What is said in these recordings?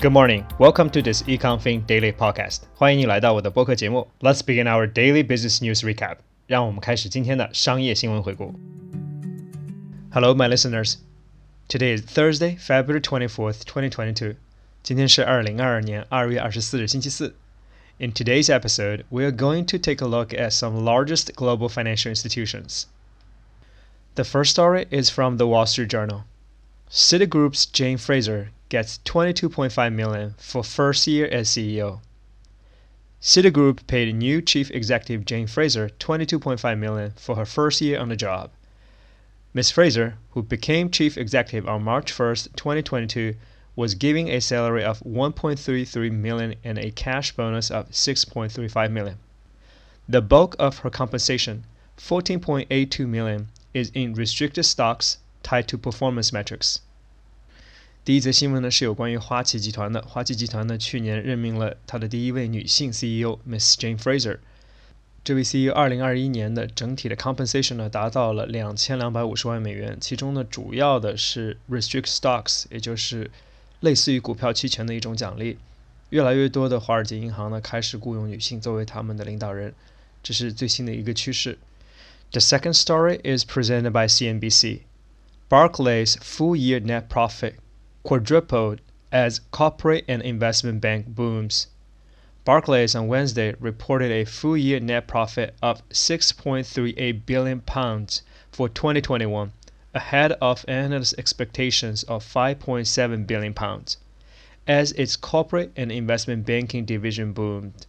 Good morning. Welcome to this EconFin Daily Podcast. 欢迎你来到我的播客节目。Let's begin our daily business news recap. 让我们开始今天的商业新闻回顾。Hello, my listeners. Today is Thursday, February 24th, 2022. 今天是二零二二年二月二十四日，星期四。In today's episode, we are going to take a look at some largest global financial institutions. The first story is from the Wall Street Journal. Citigroup's Jane Fraser gets 22.5 million for first year as CEO. Citigroup paid new chief executive Jane Fraser 22.5 million for her first year on the job. Ms. Fraser, who became chief executive on March 1, 2022, was given a salary of 1.33 million and a cash bonus of 6.35 million. The bulk of her compensation, 14.82 million, is in restricted stocks tied to performance metrics. 第一则新闻呢是有关于花旗集团的。花旗集团呢去年任命了它的第一位女性 CEO Miss Jane Fraser。这位 CEO 二零二一年的整体的 compensation 呢达到了两千两百五十万美元，其中呢主要的是 restrict stocks，也就是类似于股票期权的一种奖励。越来越多的华尔街银行呢开始雇佣女性作为他们的领导人，这是最新的一个趋势。The second story is presented by CNBC. Barclays full year net profit quadrupled as corporate and investment bank booms. Barclays on Wednesday reported a full-year net profit of 6.38 billion pounds for 2021, ahead of analyst expectations of 5.7 billion pounds, as its corporate and investment banking division boomed.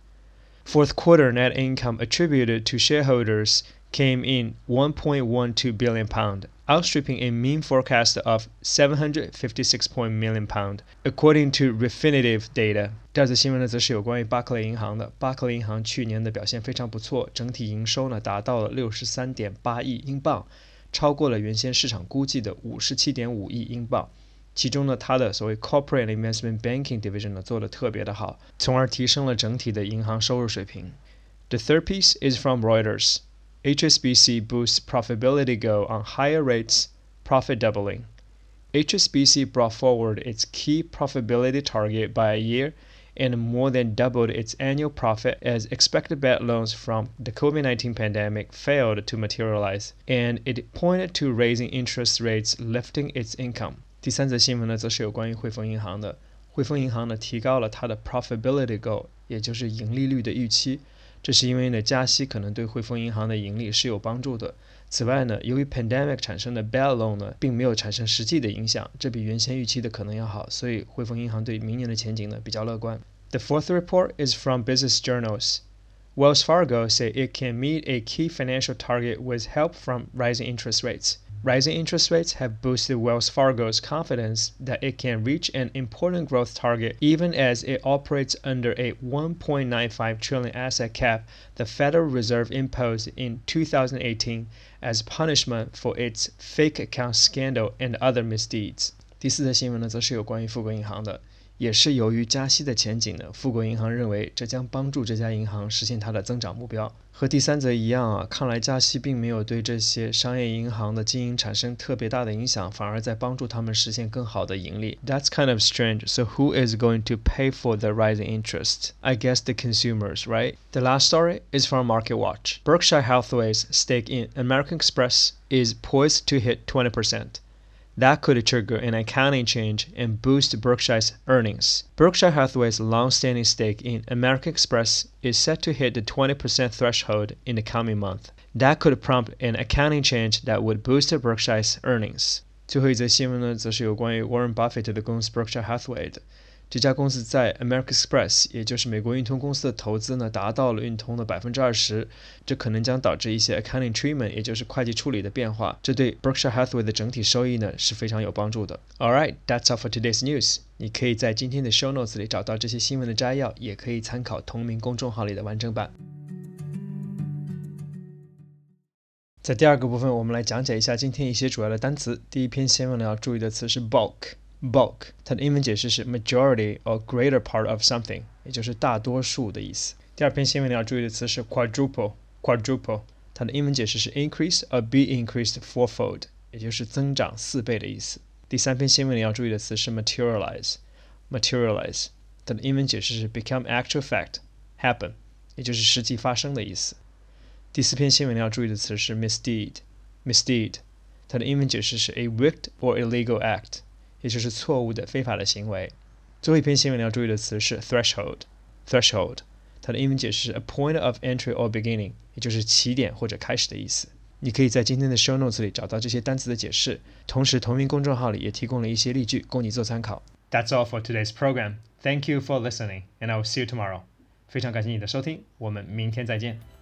Fourth quarter net income attributed to shareholders came in 1.12 billion pound, outstripping a mean forecast of 756 million pound, according to Refinitiv data. 第二则新闻呢，则是有关于巴克莱银行的。巴克莱银行去年的表现非常不错，整体营收呢达到了六十三点八亿英镑，超过了原先市场估计的五十七点五亿英镑。其中呢，它的所谓 Corporate Investment Banking Division 呢做得特别的好，从而提升了整体的银行收入水平。The third piece is from Reuters. HSBC boosts profitability goal on higher rates, profit doubling. HSBC brought forward its key profitability target by a year and more than doubled its annual profit as expected bad loans from the COVID 19 pandemic failed to materialize, and it pointed to raising interest rates lifting its income. 第三则新闻呢，则是有关于汇丰银行的。汇丰银行呢，提高了它的 profitability goal，也就是盈利率的预期。 这是因为呢，加息可能对汇丰银行的盈利是有帮助的。此外呢，由于 pandemic 产生的 bad loan 呢，并没有产生实际的影响，这比原先预期的可能要好，所以汇丰银行对明年的前景呢比较乐观。The fourth report is from Business Journals. Wells Fargo say it can meet a key financial target with help from rising interest rates. Rising interest rates have boosted Wells Fargo's confidence that it can reach an important growth target even as it operates under a 1.95 trillion asset cap the Federal Reserve imposed in 2018 as punishment for its fake account scandal and other misdeeds. 第四则新闻呢，则是有关于富国银行的。 也是由于加息的前景呢，富国银行认为这将帮助这家银行实现它的增长目标。和第三则一样啊，看来加息并没有对这些商业银行的经营产生特别大的影响，反而在帮助他们实现更好的盈利。That's kind of strange. So who is going to pay for the rising interest? I guess the consumers, right? The last story is from MarketWatch. Berkshire Hathaway's stake in American Express is poised to hit 20%. That could trigger an accounting change and boost Berkshire's earnings. Berkshire Hathaway's long-standing stake in American Express is set to hit the 20% threshold in the coming month. That could prompt an accounting change that would boost Berkshire's earnings. 最后一则新闻呢，则是有关于 Warren Buffett 的公司 Berkshire Hathaway 的。 这家公司在 American Express，也就是美国运通公司的投资呢，达到了运通的百分之二十，这可能将导致一些 accounting treatment，也就是会计处理的变化，这对 Berkshire Hathaway 的整体收益呢是非常有帮助的。All right, that's all for today's news。你可以在今天的 show notes 里找到这些新闻的摘要，也可以参考同名公众号里的完整版。在第二个部分，我们来讲解一下今天一些主要的单词。第一篇新闻呢要注意的词是 bulk。bulk，它的英文解释是 majority or greater part of something，也就是大多数的意思。第二篇新闻你要注意的词是 quadruple，quadruple，它的英文解释是 increase or be increased fourfold，也就是增长四倍的意思。第三篇新闻你要注意的词是 materialize。 materialize，它的英文解释是 become actual fact，happen，也就是实际发生的意思。第四篇新闻你要注意的词是 misdeed，misdeed，它的英文解释是 a wicked or illegal act， 也就是错误的、非法的行为。最后一篇新闻要注意的词是 threshold，threshold，它的英文解释是 a point of entry or beginning，也就是起点或者开始的意思。你可以在今天的 show notes 里找到这些单词的解释，同时同名公众号里也提供了一些例句供你做参考。That's all for today's program. Thank you for listening, and I will see you tomorrow. 非常感谢你的收听，我们明天再见。